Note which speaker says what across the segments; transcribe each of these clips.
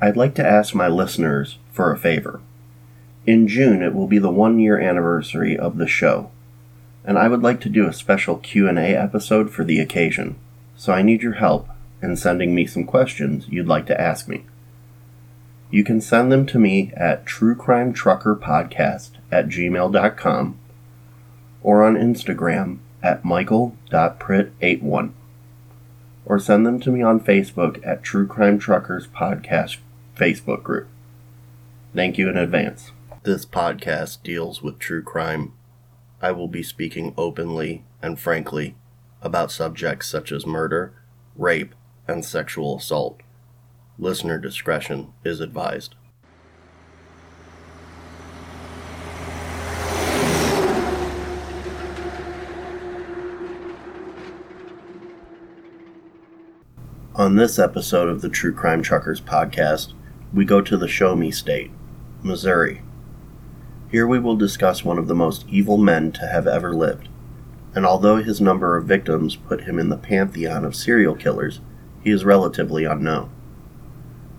Speaker 1: I'd like to ask my listeners for a favor. In June, it will be the one year anniversary of the show, and I would like to do a special Q&A episode for the occasion. So I need your help in sending me some questions you'd like to ask me. You can send them to me at truecrimetruckerpodcast at gmail.com or on Instagram at michael.prit81 or send them to me on Facebook at True Crime Truckers Podcast Facebook group. Thank you in advance. This podcast deals with true crime. I will be speaking openly and frankly about subjects such as murder, rape, and sexual assault. Listener discretion is advised. On this episode of the True Crime Truckers podcast, we go to the Show Me State, Missouri. Here we will discuss one of the most evil men to have ever lived, and although his number of victims put him in the pantheon of serial killers, he is relatively unknown.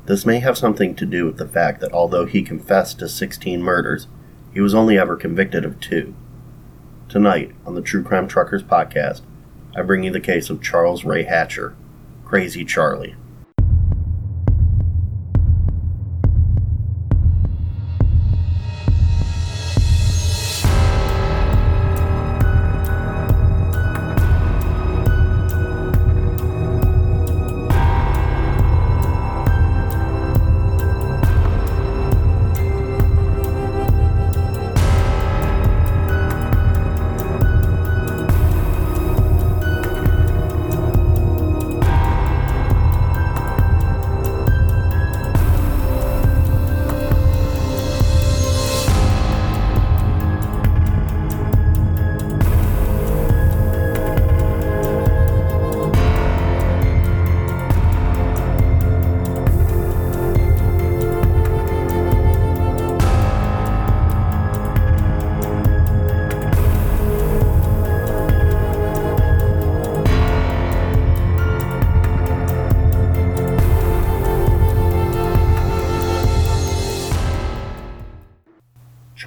Speaker 1: This may have something to do with the fact that although he confessed to 16 murders, he was only ever convicted of two. Tonight, on the True Crime Truckers podcast, I bring you the case of Charles Ray Hatcher, Crazy Charlie.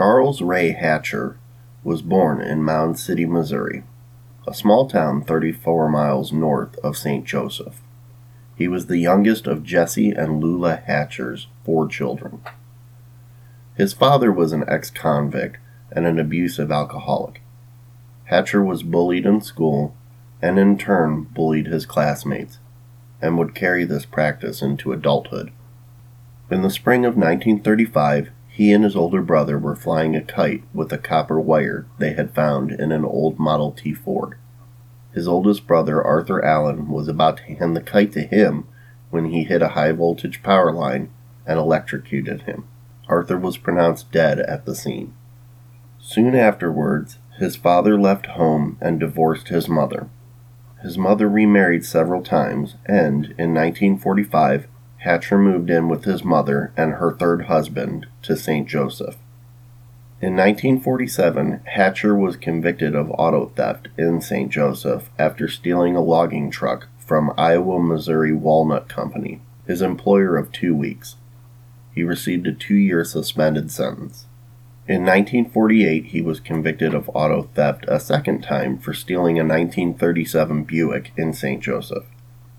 Speaker 1: Charles Ray Hatcher was born in Mound City, Missouri, a small town 34 miles north of St. Joseph. He was the youngest of Jesse and Lula Hatcher's four children. His father was an ex convict and an abusive alcoholic. Hatcher was bullied in school and in turn bullied his classmates and would carry this practice into adulthood. In the spring of 1935, he and his older brother were flying a kite with a copper wire they had found in an old Model T Ford. His oldest brother, Arthur Allen, was about to hand the kite to him when he hit a high voltage power line and electrocuted him. Arthur was pronounced dead at the scene. Soon afterwards, his father left home and divorced his mother. His mother remarried several times, and in 1945 Hatcher moved in with his mother and her third husband to St. Joseph. In 1947, Hatcher was convicted of auto theft in St. Joseph after stealing a logging truck from Iowa Missouri Walnut Company, his employer of two weeks. He received a two year suspended sentence. In 1948, he was convicted of auto theft a second time for stealing a 1937 Buick in St. Joseph.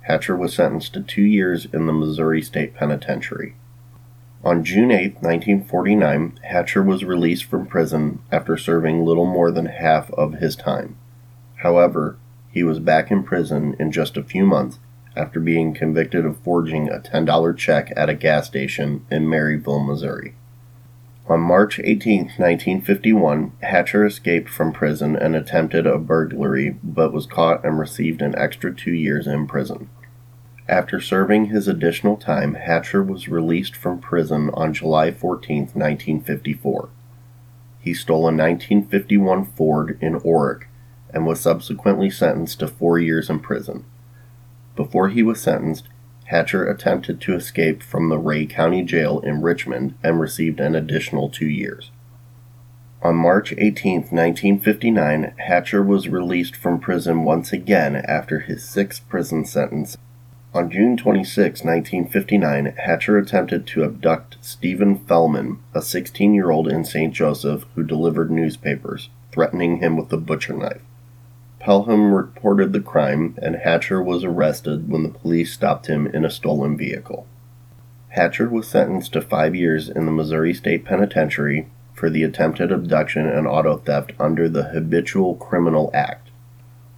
Speaker 1: Hatcher was sentenced to two years in the Missouri State Penitentiary. On June 8, 1949, Hatcher was released from prison after serving little more than half of his time. However, he was back in prison in just a few months after being convicted of forging a $10 check at a gas station in Maryville, Missouri. On March 18, 1951, Hatcher escaped from prison and attempted a burglary, but was caught and received an extra two years in prison. After serving his additional time, Hatcher was released from prison on July 14, 1954. He stole a 1951 Ford in Orrick and was subsequently sentenced to four years in prison. Before he was sentenced, Hatcher attempted to escape from the Ray County Jail in Richmond and received an additional two years. On March 18, 1959, Hatcher was released from prison once again after his sixth prison sentence. On June 26, 1959, Hatcher attempted to abduct Stephen Fellman, a 16 year old in St. Joseph who delivered newspapers, threatening him with a butcher knife. Pelham reported the crime, and Hatcher was arrested when the police stopped him in a stolen vehicle. Hatcher was sentenced to five years in the Missouri State Penitentiary for the attempted abduction and auto theft under the Habitual Criminal Act.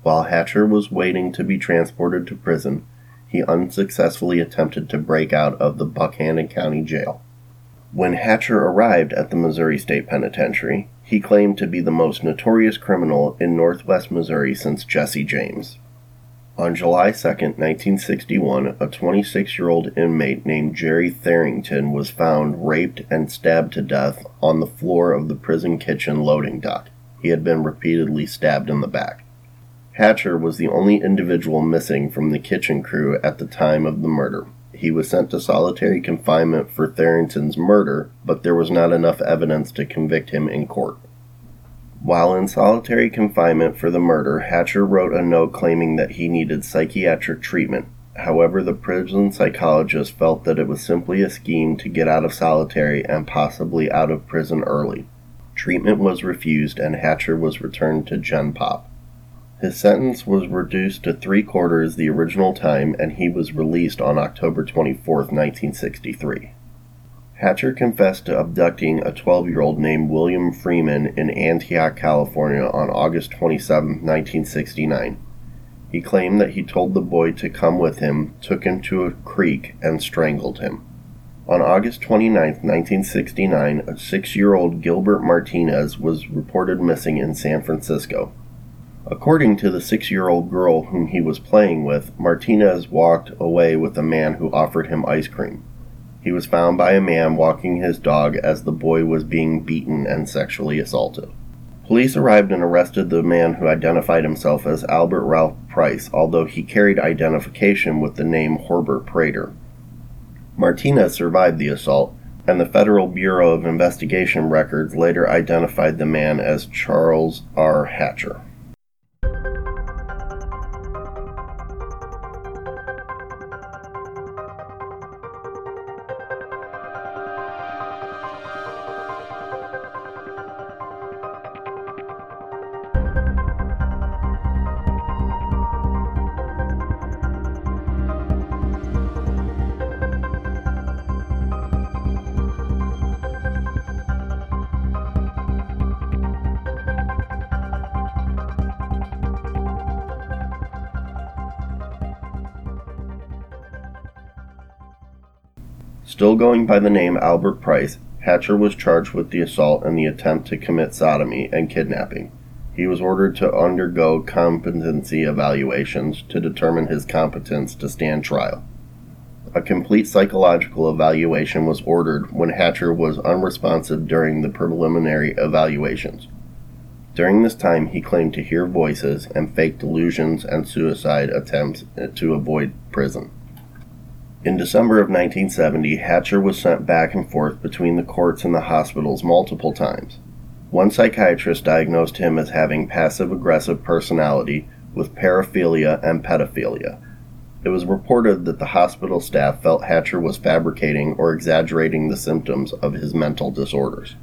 Speaker 1: While Hatcher was waiting to be transported to prison, he unsuccessfully attempted to break out of the Buchanan County Jail. When Hatcher arrived at the Missouri State Penitentiary, he claimed to be the most notorious criminal in northwest Missouri since Jesse James. On July 2, 1961, a 26 year old inmate named Jerry Therington was found raped and stabbed to death on the floor of the prison kitchen loading dock. He had been repeatedly stabbed in the back. Hatcher was the only individual missing from the kitchen crew at the time of the murder. He was sent to solitary confinement for Therington's murder, but there was not enough evidence to convict him in court. While in solitary confinement for the murder, Hatcher wrote a note claiming that he needed psychiatric treatment. However, the prison psychologist felt that it was simply a scheme to get out of solitary and possibly out of prison early. Treatment was refused and Hatcher was returned to Gen Pop. His sentence was reduced to three quarters the original time, and he was released on October 24, 1963. Hatcher confessed to abducting a 12 year old named William Freeman in Antioch, California on August 27, 1969. He claimed that he told the boy to come with him, took him to a creek, and strangled him. On August 29, 1969, a six year old Gilbert Martinez was reported missing in San Francisco. According to the six year old girl whom he was playing with, Martinez walked away with a man who offered him ice cream. He was found by a man walking his dog as the boy was being beaten and sexually assaulted. Police arrived and arrested the man who identified himself as Albert Ralph Price, although he carried identification with the name Horbert Prater. Martinez survived the assault, and the Federal Bureau of Investigation records later identified the man as Charles R. Hatcher. Still going by the name Albert Price, Hatcher was charged with the assault and the attempt to commit sodomy and kidnapping. He was ordered to undergo competency evaluations to determine his competence to stand trial. A complete psychological evaluation was ordered when Hatcher was unresponsive during the preliminary evaluations. During this time, he claimed to hear voices and fake delusions and suicide attempts to avoid prison. In December of 1970, Hatcher was sent back and forth between the courts and the hospitals multiple times. One psychiatrist diagnosed him as having passive aggressive personality with paraphilia and pedophilia. It was reported that the hospital staff felt Hatcher was fabricating or exaggerating the symptoms of his mental disorders.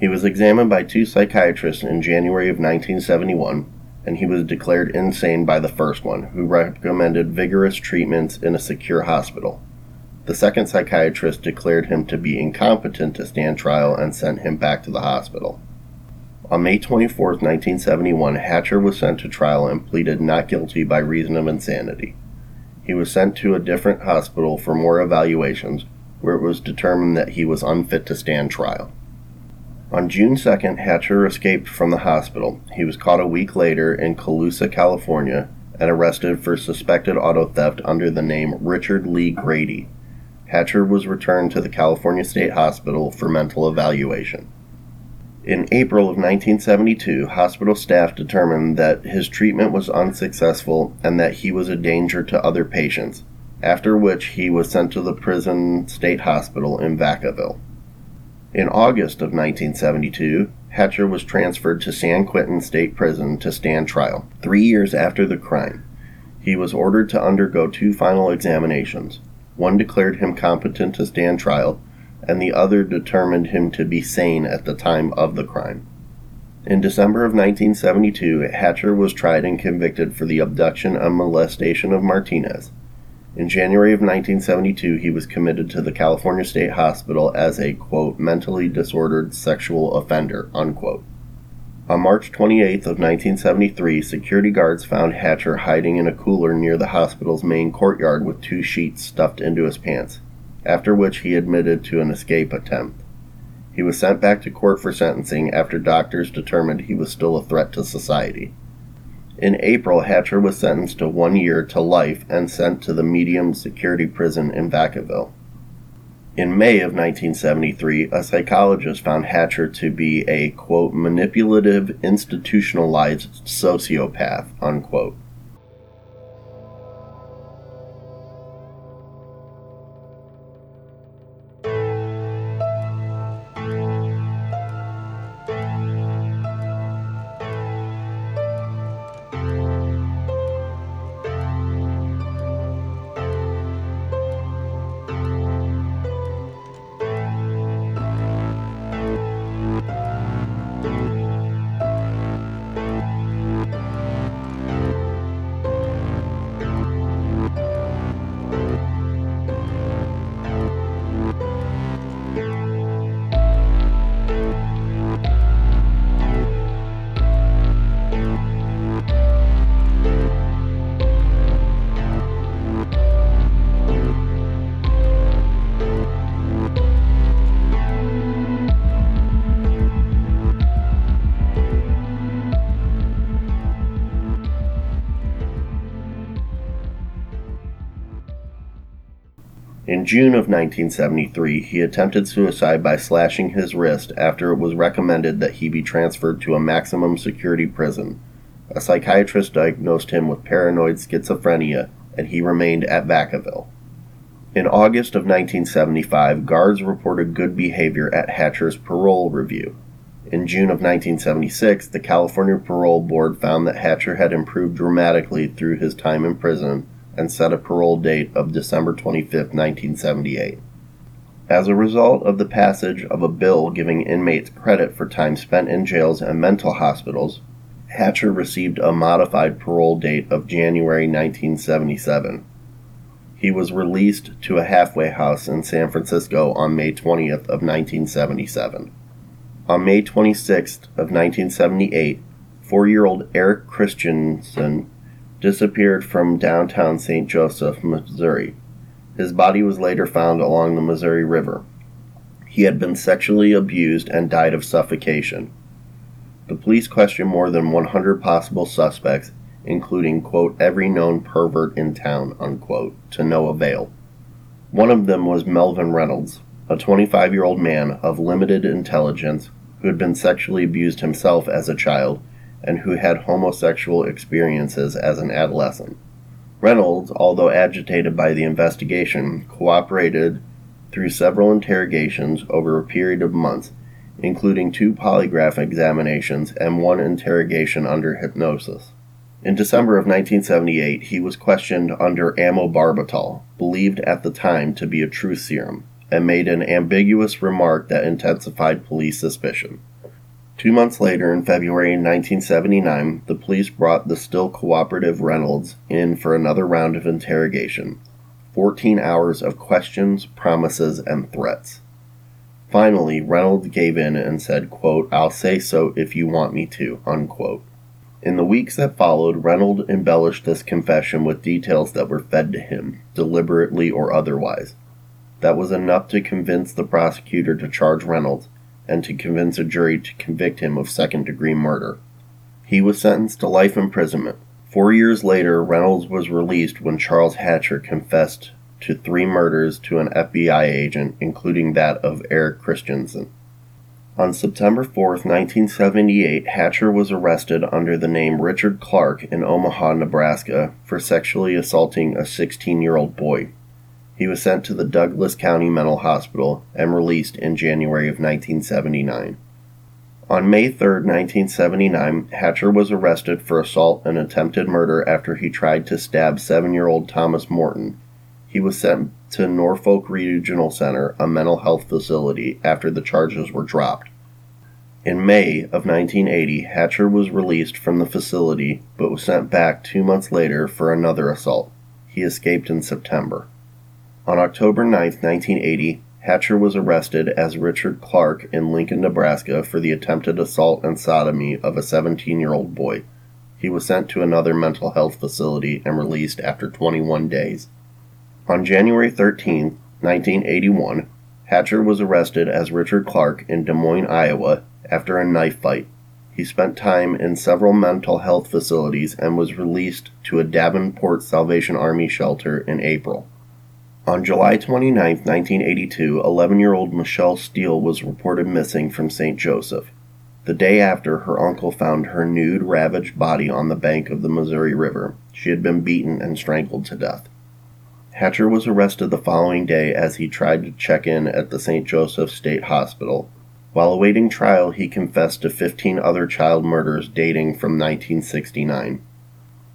Speaker 1: He was examined by two psychiatrists in January of 1971 and he was declared insane by the first one, who recommended vigorous treatments in a secure hospital. The second psychiatrist declared him to be incompetent to stand trial and sent him back to the hospital. On May 24, 1971, Hatcher was sent to trial and pleaded not guilty by reason of insanity. He was sent to a different hospital for more evaluations, where it was determined that he was unfit to stand trial. On June 2nd, Hatcher escaped from the hospital. He was caught a week later in Colusa, California, and arrested for suspected auto theft under the name Richard Lee Grady. Hatcher was returned to the California State Hospital for mental evaluation. In April of 1972, hospital staff determined that his treatment was unsuccessful and that he was a danger to other patients, after which he was sent to the prison state hospital in Vacaville. In August of 1972, Hatcher was transferred to San Quentin State Prison to stand trial, three years after the crime. He was ordered to undergo two final examinations. One declared him competent to stand trial, and the other determined him to be sane at the time of the crime. In December of 1972, Hatcher was tried and convicted for the abduction and molestation of Martinez. In January of 1972, he was committed to the California State Hospital as a, quote, mentally disordered sexual offender, unquote. On March 28th of 1973, security guards found Hatcher hiding in a cooler near the hospital's main courtyard with two sheets stuffed into his pants, after which he admitted to an escape attempt. He was sent back to court for sentencing after doctors determined he was still a threat to society. In April, Hatcher was sentenced to one year to life and sent to the medium security prison in Vacaville. In May of 1973, a psychologist found Hatcher to be a, quote, manipulative, institutionalized sociopath, unquote. June of 1973, he attempted suicide by slashing his wrist after it was recommended that he be transferred to a maximum security prison. A psychiatrist diagnosed him with paranoid schizophrenia, and he remained at Vacaville. In August of 1975, guards reported good behavior at Hatcher's parole review. In June of 1976, the California Parole Board found that Hatcher had improved dramatically through his time in prison and set a parole date of December 25, 1978. As a result of the passage of a bill giving inmates credit for time spent in jails and mental hospitals, Hatcher received a modified parole date of January 1977. He was released to a halfway house in San Francisco on May 20th of 1977. On May 26th of 1978, four-year-old Eric Christensen disappeared from downtown St. Joseph, Missouri. His body was later found along the Missouri River. He had been sexually abused and died of suffocation. The police questioned more than 100 possible suspects, including, quote, every known pervert in town, unquote, to no avail. One of them was Melvin Reynolds, a 25 year old man of limited intelligence who had been sexually abused himself as a child and who had homosexual experiences as an adolescent. Reynolds, although agitated by the investigation, cooperated through several interrogations over a period of months, including two polygraph examinations and one interrogation under hypnosis. In December of 1978, he was questioned under amobarbital, believed at the time to be a truth serum, and made an ambiguous remark that intensified police suspicion. Two months later, in February 1979, the police brought the still cooperative Reynolds in for another round of interrogation 14 hours of questions, promises, and threats. Finally, Reynolds gave in and said, quote, I'll say so if you want me to, unquote. In the weeks that followed, Reynolds embellished this confession with details that were fed to him, deliberately or otherwise. That was enough to convince the prosecutor to charge Reynolds, and to convince a jury to convict him of second degree murder. He was sentenced to life imprisonment. Four years later, Reynolds was released when Charles Hatcher confessed to three murders to an FBI agent, including that of Eric Christensen. On September 4, 1978, Hatcher was arrested under the name Richard Clark in Omaha, Nebraska, for sexually assaulting a 16 year old boy. He was sent to the Douglas County Mental Hospital and released in January of 1979. On May 3, 1979, Hatcher was arrested for assault and attempted murder after he tried to stab seven year old Thomas Morton. He was sent to Norfolk Regional Center, a mental health facility, after the charges were dropped. In May of 1980, Hatcher was released from the facility but was sent back two months later for another assault. He escaped in September. On October 9, 1980, Hatcher was arrested as Richard Clark in Lincoln, Nebraska for the attempted assault and sodomy of a 17 year old boy. He was sent to another mental health facility and released after 21 days. On January 13, 1981, Hatcher was arrested as Richard Clark in Des Moines, Iowa, after a knife fight. He spent time in several mental health facilities and was released to a Davenport Salvation Army shelter in April. On July 29, 1982, 11 year old Michelle Steele was reported missing from St. Joseph. The day after, her uncle found her nude, ravaged body on the bank of the Missouri River. She had been beaten and strangled to death. Hatcher was arrested the following day as he tried to check in at the St. Joseph State Hospital. While awaiting trial, he confessed to 15 other child murders dating from 1969.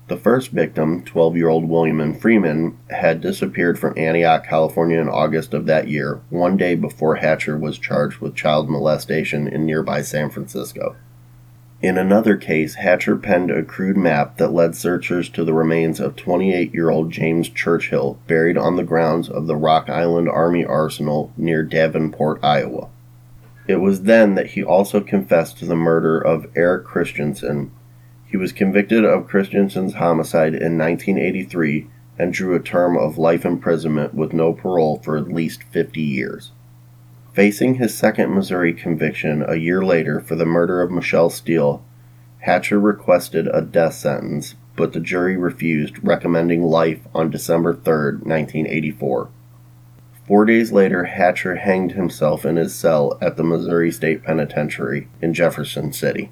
Speaker 1: The first victim, 12 year old William M. Freeman, had disappeared from Antioch, California in August of that year, one day before Hatcher was charged with child molestation in nearby San Francisco. In another case, Hatcher penned a crude map that led searchers to the remains of 28 year old James Churchill, buried on the grounds of the Rock Island Army Arsenal near Davenport, Iowa. It was then that he also confessed to the murder of Eric Christensen, he was convicted of Christensen's homicide in 1983 and drew a term of life imprisonment with no parole for at least 50 years. Facing his second Missouri conviction a year later for the murder of Michelle Steele, Hatcher requested a death sentence, but the jury refused, recommending life on December 3, 1984. Four days later, Hatcher hanged himself in his cell at the Missouri State Penitentiary in Jefferson City.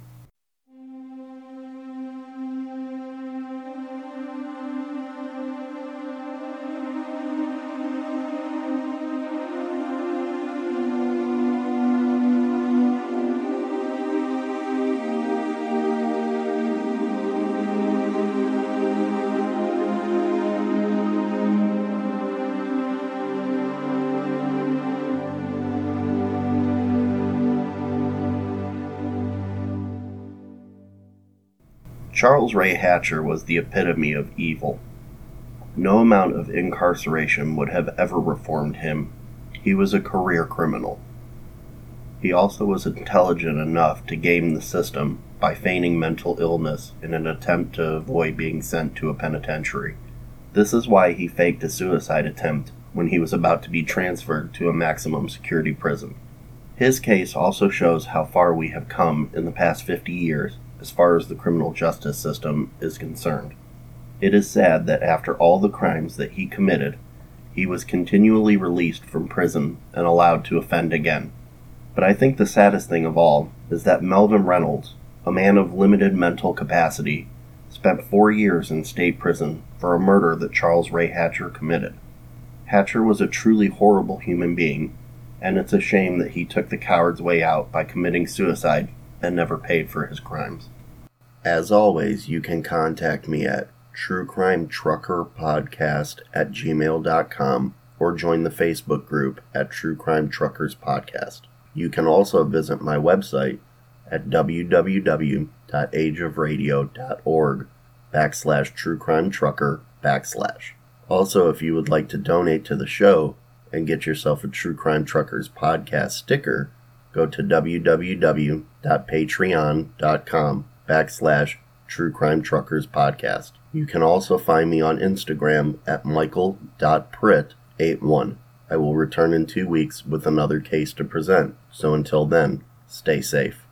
Speaker 1: Charles Ray Hatcher was the epitome of evil. No amount of incarceration would have ever reformed him. He was a career criminal. He also was intelligent enough to game the system by feigning mental illness in an attempt to avoid being sent to a penitentiary. This is why he faked a suicide attempt when he was about to be transferred to a maximum security prison. His case also shows how far we have come in the past 50 years as far as the criminal justice system is concerned. It is sad that after all the crimes that he committed, he was continually released from prison and allowed to offend again. But I think the saddest thing of all is that Melvin Reynolds, a man of limited mental capacity, spent four years in state prison for a murder that Charles Ray Hatcher committed. Hatcher was a truly horrible human being, and it's a shame that he took the coward's way out by committing suicide and never paid for his crimes. As always, you can contact me at truecrimetruckerpodcast at gmail.com or join the Facebook group at True Crime Truckers Podcast. You can also visit my website at www.ageofradio.org backslash True Crime Trucker backslash. Also, if you would like to donate to the show and get yourself a True Crime Truckers podcast sticker, go to www.patreon.com backslash True Crime Truckers Podcast. You can also find me on Instagram at michael.pritt81. I will return in two weeks with another case to present, so until then, stay safe.